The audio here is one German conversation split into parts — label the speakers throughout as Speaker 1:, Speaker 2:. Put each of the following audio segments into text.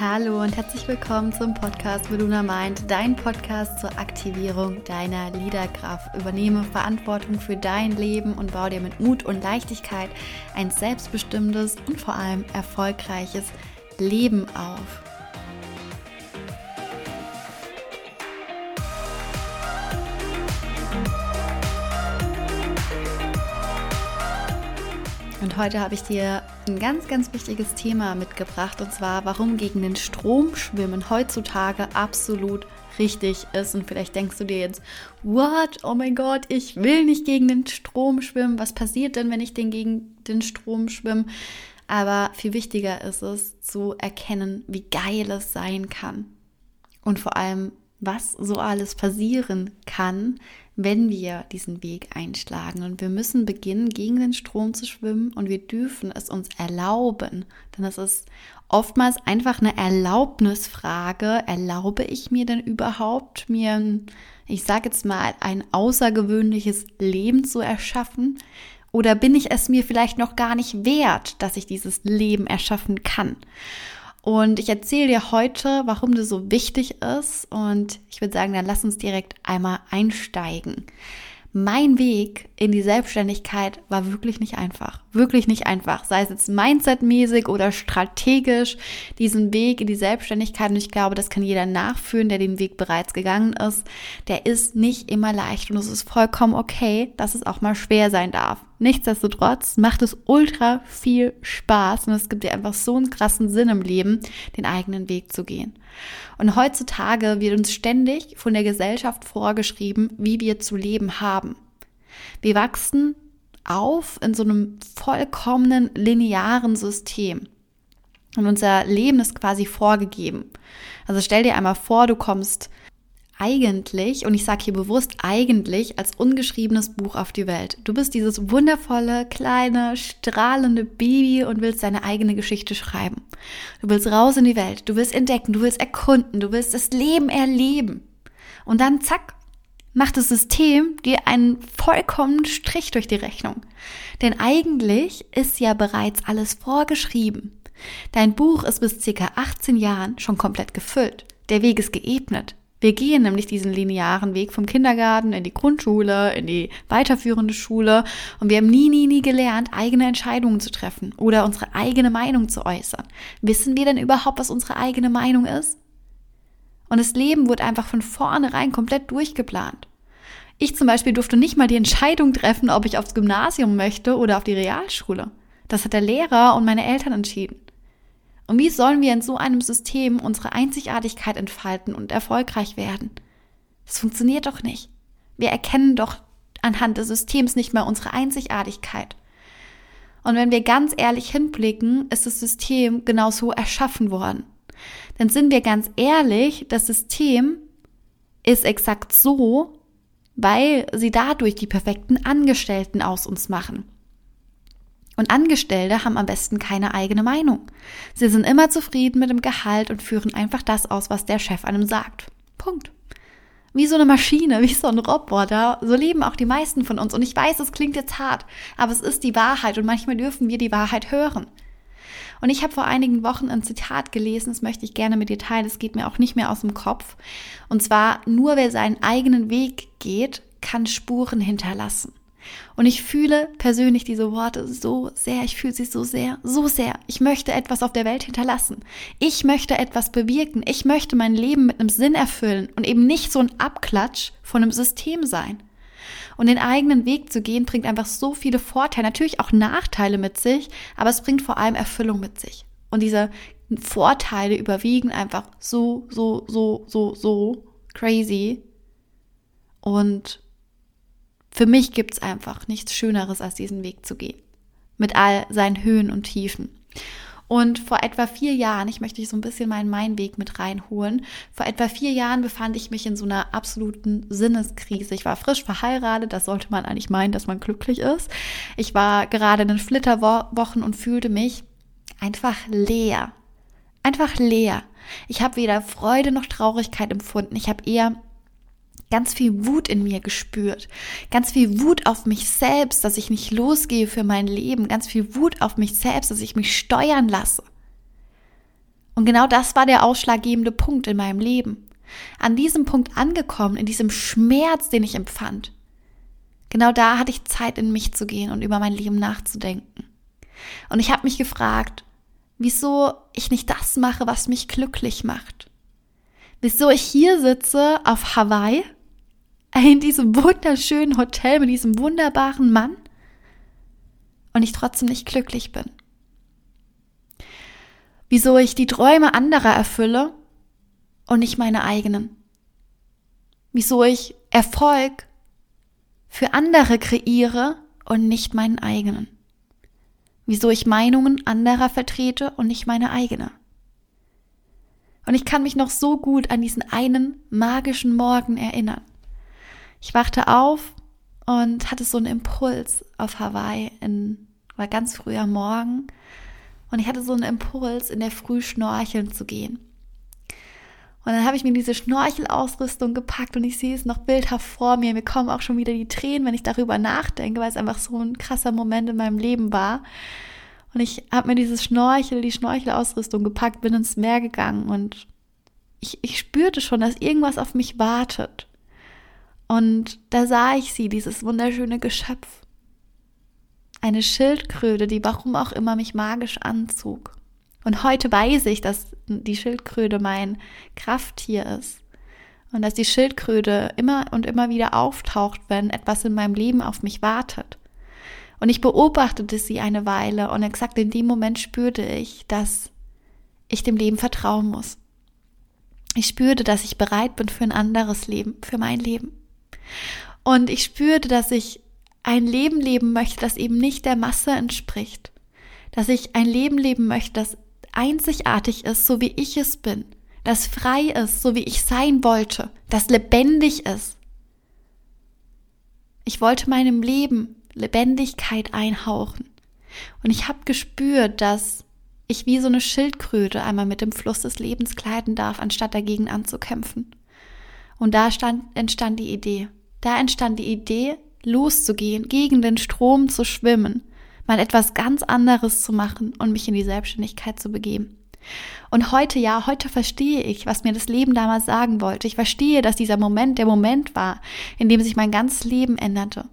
Speaker 1: Hallo und herzlich willkommen zum Podcast Meluna Mind, dein Podcast zur Aktivierung deiner Liederkraft. Übernehme Verantwortung für dein Leben und baue dir mit Mut und Leichtigkeit ein selbstbestimmtes und vor allem erfolgreiches Leben auf. Und heute habe ich dir ein ganz, ganz wichtiges Thema mitgebracht und zwar, warum gegen den Strom schwimmen heutzutage absolut richtig ist. Und vielleicht denkst du dir jetzt, what? Oh mein Gott, ich will nicht gegen den Strom schwimmen. Was passiert denn, wenn ich den gegen den Strom schwimme? Aber viel wichtiger ist es zu erkennen, wie geil es sein kann. Und vor allem, was so alles passieren kann, wenn wir diesen Weg einschlagen. Und wir müssen beginnen, gegen den Strom zu schwimmen und wir dürfen es uns erlauben. Denn es ist oftmals einfach eine Erlaubnisfrage. Erlaube ich mir denn überhaupt, mir, ich sage jetzt mal, ein außergewöhnliches Leben zu erschaffen? Oder bin ich es mir vielleicht noch gar nicht wert, dass ich dieses Leben erschaffen kann? Und ich erzähle dir heute, warum das so wichtig ist. Und ich würde sagen, dann lass uns direkt einmal einsteigen. Mein Weg in die Selbstständigkeit war wirklich nicht einfach. Wirklich nicht einfach. Sei es jetzt mindsetmäßig oder strategisch, diesen Weg in die Selbstständigkeit. Und ich glaube, das kann jeder nachführen, der den Weg bereits gegangen ist. Der ist nicht immer leicht und es ist vollkommen okay, dass es auch mal schwer sein darf. Nichtsdestotrotz macht es ultra viel Spaß und es gibt dir einfach so einen krassen Sinn im Leben, den eigenen Weg zu gehen. Und heutzutage wird uns ständig von der Gesellschaft vorgeschrieben, wie wir zu leben haben. Wir wachsen auf in so einem vollkommenen linearen System. Und unser Leben ist quasi vorgegeben. Also stell dir einmal vor, du kommst eigentlich, und ich sage hier bewusst eigentlich, als ungeschriebenes Buch auf die Welt. Du bist dieses wundervolle, kleine, strahlende Baby und willst deine eigene Geschichte schreiben. Du willst raus in die Welt, du willst entdecken, du willst erkunden, du willst das Leben erleben. Und dann zack, macht das System dir einen vollkommenen Strich durch die Rechnung. Denn eigentlich ist ja bereits alles vorgeschrieben. Dein Buch ist bis circa 18 Jahren schon komplett gefüllt. Der Weg ist geebnet. Wir gehen nämlich diesen linearen Weg vom Kindergarten in die Grundschule, in die weiterführende Schule und wir haben nie, nie, nie gelernt, eigene Entscheidungen zu treffen oder unsere eigene Meinung zu äußern. Wissen wir denn überhaupt, was unsere eigene Meinung ist? Und das Leben wurde einfach von vornherein komplett durchgeplant. Ich zum Beispiel durfte nicht mal die Entscheidung treffen, ob ich aufs Gymnasium möchte oder auf die Realschule. Das hat der Lehrer und meine Eltern entschieden. Und wie sollen wir in so einem System unsere Einzigartigkeit entfalten und erfolgreich werden? Das funktioniert doch nicht. Wir erkennen doch anhand des Systems nicht mehr unsere Einzigartigkeit. Und wenn wir ganz ehrlich hinblicken, ist das System genau so erschaffen worden. Denn sind wir ganz ehrlich, das System ist exakt so, weil sie dadurch die perfekten Angestellten aus uns machen. Und Angestellte haben am besten keine eigene Meinung. Sie sind immer zufrieden mit dem Gehalt und führen einfach das aus, was der Chef einem sagt. Punkt. Wie so eine Maschine, wie so ein Roboter. So leben auch die meisten von uns. Und ich weiß, es klingt jetzt hart, aber es ist die Wahrheit und manchmal dürfen wir die Wahrheit hören. Und ich habe vor einigen Wochen ein Zitat gelesen, das möchte ich gerne mit dir teilen, es geht mir auch nicht mehr aus dem Kopf. Und zwar, nur wer seinen eigenen Weg geht, kann Spuren hinterlassen. Und ich fühle persönlich diese Worte so sehr, ich fühle sie so sehr, so sehr. Ich möchte etwas auf der Welt hinterlassen. Ich möchte etwas bewirken. Ich möchte mein Leben mit einem Sinn erfüllen und eben nicht so ein Abklatsch von einem System sein. Und den eigenen Weg zu gehen, bringt einfach so viele Vorteile, natürlich auch Nachteile mit sich, aber es bringt vor allem Erfüllung mit sich. Und diese Vorteile überwiegen einfach so, so, so, so, so crazy. Und für mich gibt es einfach nichts Schöneres, als diesen Weg zu gehen. Mit all seinen Höhen und Tiefen. Und vor etwa vier Jahren, ich möchte so ein bisschen meinen mein Weg mit reinholen, vor etwa vier Jahren befand ich mich in so einer absoluten Sinneskrise. Ich war frisch verheiratet, das sollte man eigentlich meinen, dass man glücklich ist. Ich war gerade in den Flitterwochen und fühlte mich einfach leer. Einfach leer. Ich habe weder Freude noch Traurigkeit empfunden. Ich habe eher ganz viel Wut in mir gespürt, ganz viel Wut auf mich selbst, dass ich nicht losgehe für mein Leben, ganz viel Wut auf mich selbst, dass ich mich steuern lasse. Und genau das war der ausschlaggebende Punkt in meinem Leben. An diesem Punkt angekommen, in diesem Schmerz, den ich empfand. Genau da hatte ich Zeit, in mich zu gehen und über mein Leben nachzudenken. Und ich habe mich gefragt, wieso ich nicht das mache, was mich glücklich macht. Wieso ich hier sitze auf Hawaii, in diesem wunderschönen Hotel mit diesem wunderbaren Mann und ich trotzdem nicht glücklich bin. Wieso ich die Träume anderer erfülle und nicht meine eigenen. Wieso ich Erfolg für andere kreiere und nicht meinen eigenen. Wieso ich Meinungen anderer vertrete und nicht meine eigene. Und ich kann mich noch so gut an diesen einen magischen Morgen erinnern. Ich wachte auf und hatte so einen Impuls auf Hawaii in, war ganz früh am Morgen. Und ich hatte so einen Impuls, in der Früh schnorcheln zu gehen. Und dann habe ich mir diese Schnorchelausrüstung gepackt und ich sehe es noch bildhaft vor mir. Mir kommen auch schon wieder die Tränen, wenn ich darüber nachdenke, weil es einfach so ein krasser Moment in meinem Leben war. Und ich habe mir dieses Schnorchel, die Schnorchelausrüstung gepackt, bin ins Meer gegangen und ich, ich spürte schon, dass irgendwas auf mich wartet. Und da sah ich sie, dieses wunderschöne Geschöpf. Eine Schildkröte, die warum auch immer mich magisch anzog. Und heute weiß ich, dass die Schildkröte mein Krafttier ist. Und dass die Schildkröte immer und immer wieder auftaucht, wenn etwas in meinem Leben auf mich wartet. Und ich beobachtete sie eine Weile und exakt in dem Moment spürte ich, dass ich dem Leben vertrauen muss. Ich spürte, dass ich bereit bin für ein anderes Leben, für mein Leben. Und ich spürte, dass ich ein Leben leben möchte, das eben nicht der Masse entspricht. Dass ich ein Leben leben möchte, das einzigartig ist, so wie ich es bin, das frei ist, so wie ich sein wollte, das lebendig ist. Ich wollte meinem Leben Lebendigkeit einhauchen. Und ich habe gespürt, dass ich wie so eine Schildkröte einmal mit dem Fluss des Lebens gleiten darf, anstatt dagegen anzukämpfen. Und da stand, entstand die Idee. Da entstand die Idee, loszugehen, gegen den Strom zu schwimmen, mal etwas ganz anderes zu machen und mich in die Selbstständigkeit zu begeben. Und heute, ja, heute verstehe ich, was mir das Leben damals sagen wollte. Ich verstehe, dass dieser Moment der Moment war, in dem sich mein ganzes Leben änderte.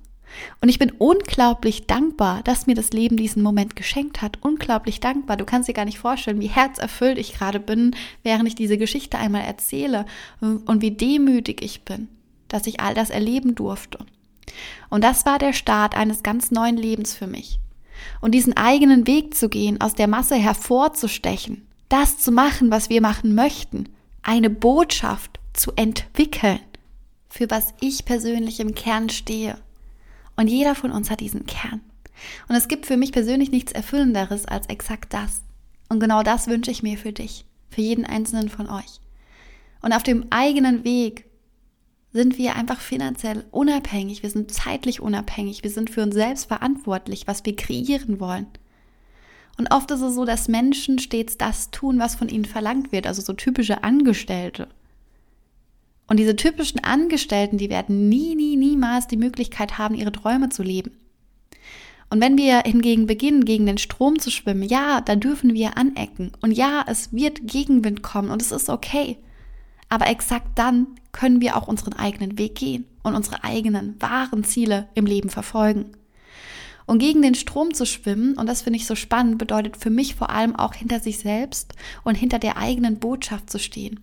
Speaker 1: Und ich bin unglaublich dankbar, dass mir das Leben diesen Moment geschenkt hat. Unglaublich dankbar. Du kannst dir gar nicht vorstellen, wie herzerfüllt ich gerade bin, während ich diese Geschichte einmal erzähle und wie demütig ich bin, dass ich all das erleben durfte. Und das war der Start eines ganz neuen Lebens für mich. Und diesen eigenen Weg zu gehen, aus der Masse hervorzustechen, das zu machen, was wir machen möchten, eine Botschaft zu entwickeln, für was ich persönlich im Kern stehe. Und jeder von uns hat diesen Kern. Und es gibt für mich persönlich nichts Erfüllenderes als exakt das. Und genau das wünsche ich mir für dich, für jeden einzelnen von euch. Und auf dem eigenen Weg sind wir einfach finanziell unabhängig, wir sind zeitlich unabhängig, wir sind für uns selbst verantwortlich, was wir kreieren wollen. Und oft ist es so, dass Menschen stets das tun, was von ihnen verlangt wird, also so typische Angestellte. Und diese typischen Angestellten, die werden nie, nie, niemals die Möglichkeit haben, ihre Träume zu leben. Und wenn wir hingegen beginnen, gegen den Strom zu schwimmen, ja, da dürfen wir anecken. Und ja, es wird Gegenwind kommen und es ist okay. Aber exakt dann können wir auch unseren eigenen Weg gehen und unsere eigenen wahren Ziele im Leben verfolgen. Und gegen den Strom zu schwimmen, und das finde ich so spannend, bedeutet für mich vor allem auch hinter sich selbst und hinter der eigenen Botschaft zu stehen.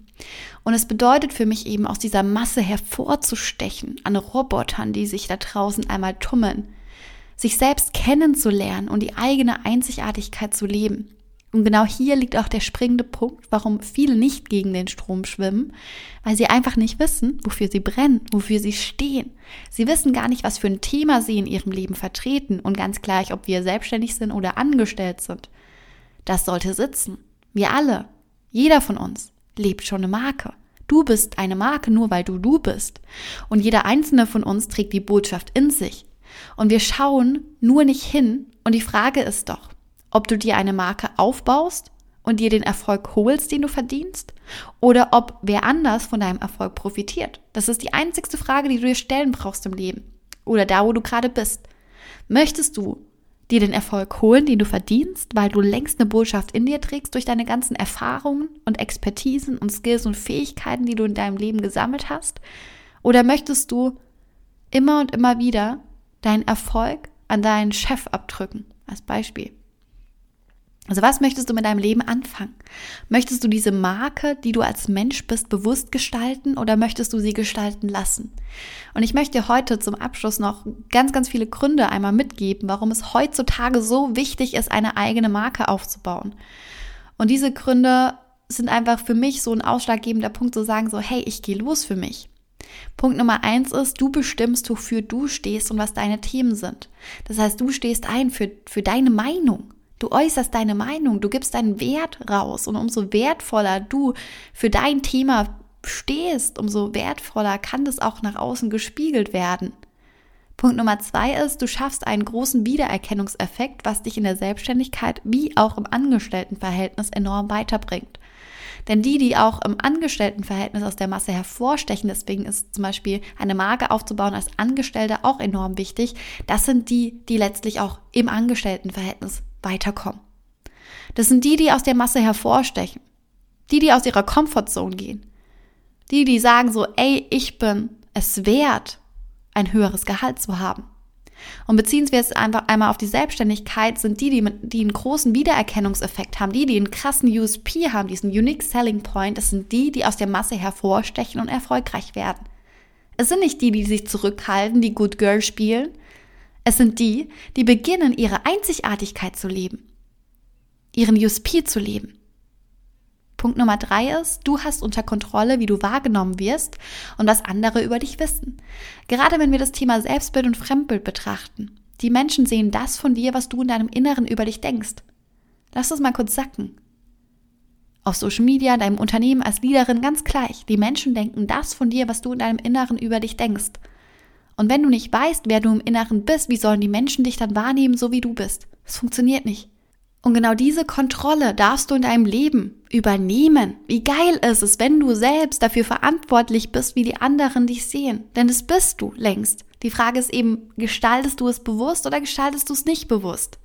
Speaker 1: Und es bedeutet für mich eben aus dieser Masse hervorzustechen an Robotern, die sich da draußen einmal tummeln, sich selbst kennenzulernen und die eigene Einzigartigkeit zu leben. Und genau hier liegt auch der springende Punkt, warum viele nicht gegen den Strom schwimmen, weil sie einfach nicht wissen, wofür sie brennen, wofür sie stehen. Sie wissen gar nicht, was für ein Thema sie in ihrem Leben vertreten und ganz gleich, ob wir selbstständig sind oder angestellt sind. Das sollte sitzen. Wir alle, jeder von uns, lebt schon eine Marke. Du bist eine Marke nur, weil du du bist. Und jeder einzelne von uns trägt die Botschaft in sich. Und wir schauen nur nicht hin. Und die Frage ist doch, ob du dir eine Marke aufbaust und dir den Erfolg holst, den du verdienst, oder ob wer anders von deinem Erfolg profitiert. Das ist die einzigste Frage, die du dir stellen brauchst im Leben oder da, wo du gerade bist. Möchtest du dir den Erfolg holen, den du verdienst, weil du längst eine Botschaft in dir trägst durch deine ganzen Erfahrungen und Expertisen und Skills und Fähigkeiten, die du in deinem Leben gesammelt hast? Oder möchtest du immer und immer wieder deinen Erfolg an deinen Chef abdrücken? Als Beispiel. Also was möchtest du mit deinem Leben anfangen? Möchtest du diese Marke, die du als Mensch bist, bewusst gestalten oder möchtest du sie gestalten lassen? Und ich möchte dir heute zum Abschluss noch ganz, ganz viele Gründe einmal mitgeben, warum es heutzutage so wichtig ist, eine eigene Marke aufzubauen. Und diese Gründe sind einfach für mich so ein ausschlaggebender Punkt zu sagen, so, hey, ich gehe los für mich. Punkt Nummer eins ist, du bestimmst, wofür du stehst und was deine Themen sind. Das heißt, du stehst ein für, für deine Meinung. Du äußerst deine Meinung, du gibst deinen Wert raus und umso wertvoller du für dein Thema stehst, umso wertvoller kann das auch nach außen gespiegelt werden. Punkt Nummer zwei ist, du schaffst einen großen Wiedererkennungseffekt, was dich in der Selbstständigkeit wie auch im Angestelltenverhältnis enorm weiterbringt. Denn die, die auch im Angestelltenverhältnis aus der Masse hervorstechen, deswegen ist zum Beispiel eine Marke aufzubauen als Angestellter auch enorm wichtig, das sind die, die letztlich auch im Angestelltenverhältnis weiterkommen. Das sind die, die aus der Masse hervorstechen. Die, die aus ihrer Comfortzone gehen. Die, die sagen so, ey, ich bin es wert, ein höheres Gehalt zu haben. Und beziehen wir es einfach einmal auf die Selbstständigkeit, sind die, die, die einen großen Wiedererkennungseffekt haben, die, die einen krassen USP haben, diesen Unique Selling Point, das sind die, die aus der Masse hervorstechen und erfolgreich werden. Es sind nicht die, die sich zurückhalten, die Good Girl spielen, es sind die, die beginnen, ihre Einzigartigkeit zu leben, ihren USP zu leben. Punkt Nummer drei ist, du hast unter Kontrolle, wie du wahrgenommen wirst und was andere über dich wissen. Gerade wenn wir das Thema Selbstbild und Fremdbild betrachten. Die Menschen sehen das von dir, was du in deinem Inneren über dich denkst. Lass das mal kurz sacken. Auf Social Media, deinem Unternehmen als Leaderin ganz gleich. Die Menschen denken das von dir, was du in deinem Inneren über dich denkst. Und wenn du nicht weißt, wer du im Inneren bist, wie sollen die Menschen dich dann wahrnehmen, so wie du bist? Das funktioniert nicht. Und genau diese Kontrolle darfst du in deinem Leben übernehmen. Wie geil ist es, wenn du selbst dafür verantwortlich bist, wie die anderen dich sehen. Denn das bist du längst. Die Frage ist eben, gestaltest du es bewusst oder gestaltest du es nicht bewusst?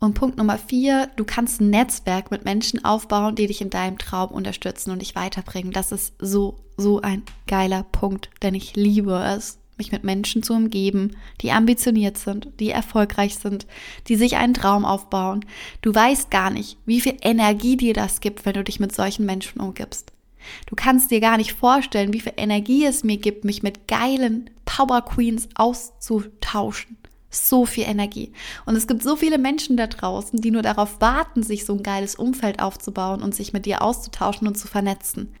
Speaker 1: Und Punkt Nummer vier, du kannst ein Netzwerk mit Menschen aufbauen, die dich in deinem Traum unterstützen und dich weiterbringen. Das ist so, so ein geiler Punkt, denn ich liebe es, mich mit Menschen zu umgeben, die ambitioniert sind, die erfolgreich sind, die sich einen Traum aufbauen. Du weißt gar nicht, wie viel Energie dir das gibt, wenn du dich mit solchen Menschen umgibst. Du kannst dir gar nicht vorstellen, wie viel Energie es mir gibt, mich mit geilen Power Queens auszutauschen. So viel Energie. Und es gibt so viele Menschen da draußen, die nur darauf warten, sich so ein geiles Umfeld aufzubauen und sich mit dir auszutauschen und zu vernetzen.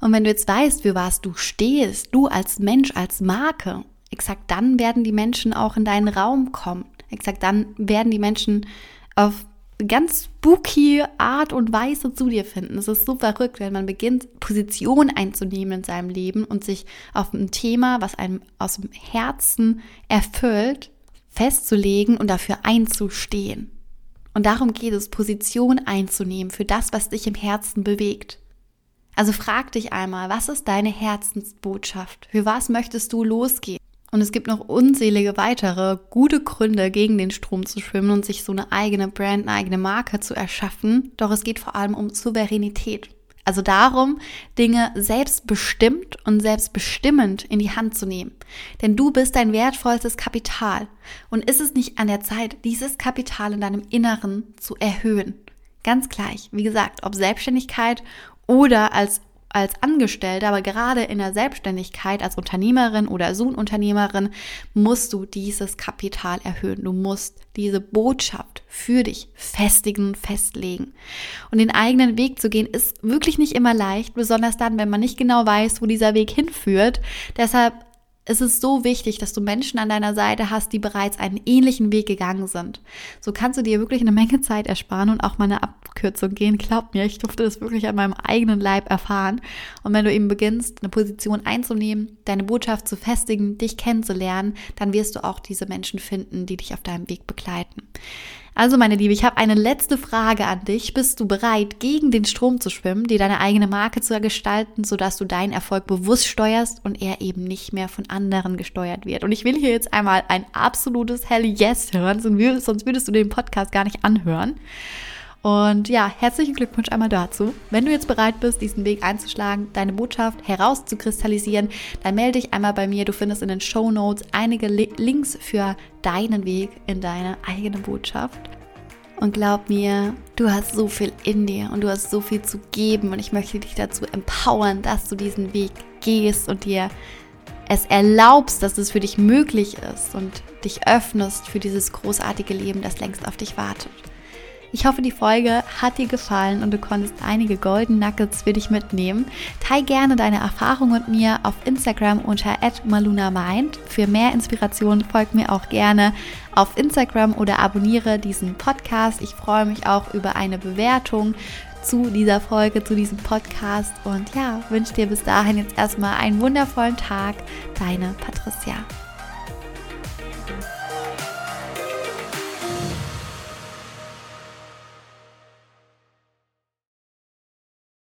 Speaker 1: Und wenn du jetzt weißt, für was du stehst, du als Mensch, als Marke, exakt dann werden die Menschen auch in deinen Raum kommen. Exakt dann werden die Menschen auf ganz spooky Art und Weise zu dir finden. Es ist so verrückt, wenn man beginnt, Position einzunehmen in seinem Leben und sich auf ein Thema, was einem aus dem Herzen erfüllt, festzulegen und dafür einzustehen. Und darum geht es, Position einzunehmen für das, was dich im Herzen bewegt. Also frag dich einmal, was ist deine Herzensbotschaft? Für was möchtest du losgehen? Und es gibt noch unzählige weitere gute Gründe, gegen den Strom zu schwimmen und sich so eine eigene Brand, eine eigene Marke zu erschaffen. Doch es geht vor allem um Souveränität. Also darum, Dinge selbstbestimmt und selbstbestimmend in die Hand zu nehmen. Denn du bist dein wertvollstes Kapital. Und ist es nicht an der Zeit, dieses Kapital in deinem Inneren zu erhöhen? Ganz gleich, wie gesagt, ob Selbstständigkeit oder als als Angestellte, aber gerade in der Selbstständigkeit als Unternehmerin oder Sohnunternehmerin musst du dieses Kapital erhöhen. Du musst diese Botschaft für dich festigen, festlegen. Und den eigenen Weg zu gehen ist wirklich nicht immer leicht, besonders dann, wenn man nicht genau weiß, wo dieser Weg hinführt. Deshalb es ist so wichtig, dass du Menschen an deiner Seite hast, die bereits einen ähnlichen Weg gegangen sind. So kannst du dir wirklich eine Menge Zeit ersparen und auch mal eine Abkürzung gehen. Glaub mir, ich durfte das wirklich an meinem eigenen Leib erfahren. Und wenn du eben beginnst, eine Position einzunehmen, deine Botschaft zu festigen, dich kennenzulernen, dann wirst du auch diese Menschen finden, die dich auf deinem Weg begleiten. Also meine Liebe, ich habe eine letzte Frage an dich. Bist du bereit, gegen den Strom zu schwimmen, dir deine eigene Marke zu gestalten, sodass du deinen Erfolg bewusst steuerst und er eben nicht mehr von anderen gesteuert wird? Und ich will hier jetzt einmal ein absolutes Hell Yes hören, sonst würdest du den Podcast gar nicht anhören. Und ja, herzlichen Glückwunsch einmal dazu. Wenn du jetzt bereit bist, diesen Weg einzuschlagen, deine Botschaft herauszukristallisieren, dann melde dich einmal bei mir. Du findest in den Show Notes einige Links für deinen Weg in deine eigene Botschaft. Und glaub mir, du hast so viel in dir und du hast so viel zu geben. Und ich möchte dich dazu empowern, dass du diesen Weg gehst und dir es erlaubst, dass es für dich möglich ist und dich öffnest für dieses großartige Leben, das längst auf dich wartet. Ich hoffe, die Folge hat dir gefallen und du konntest einige Golden Nuggets für dich mitnehmen. Teil gerne deine Erfahrungen mit mir auf Instagram unter @malunamind. Für mehr Inspiration folg mir auch gerne auf Instagram oder abonniere diesen Podcast. Ich freue mich auch über eine Bewertung zu dieser Folge, zu diesem Podcast und ja, wünsche dir bis dahin jetzt erstmal einen wundervollen Tag. Deine Patricia.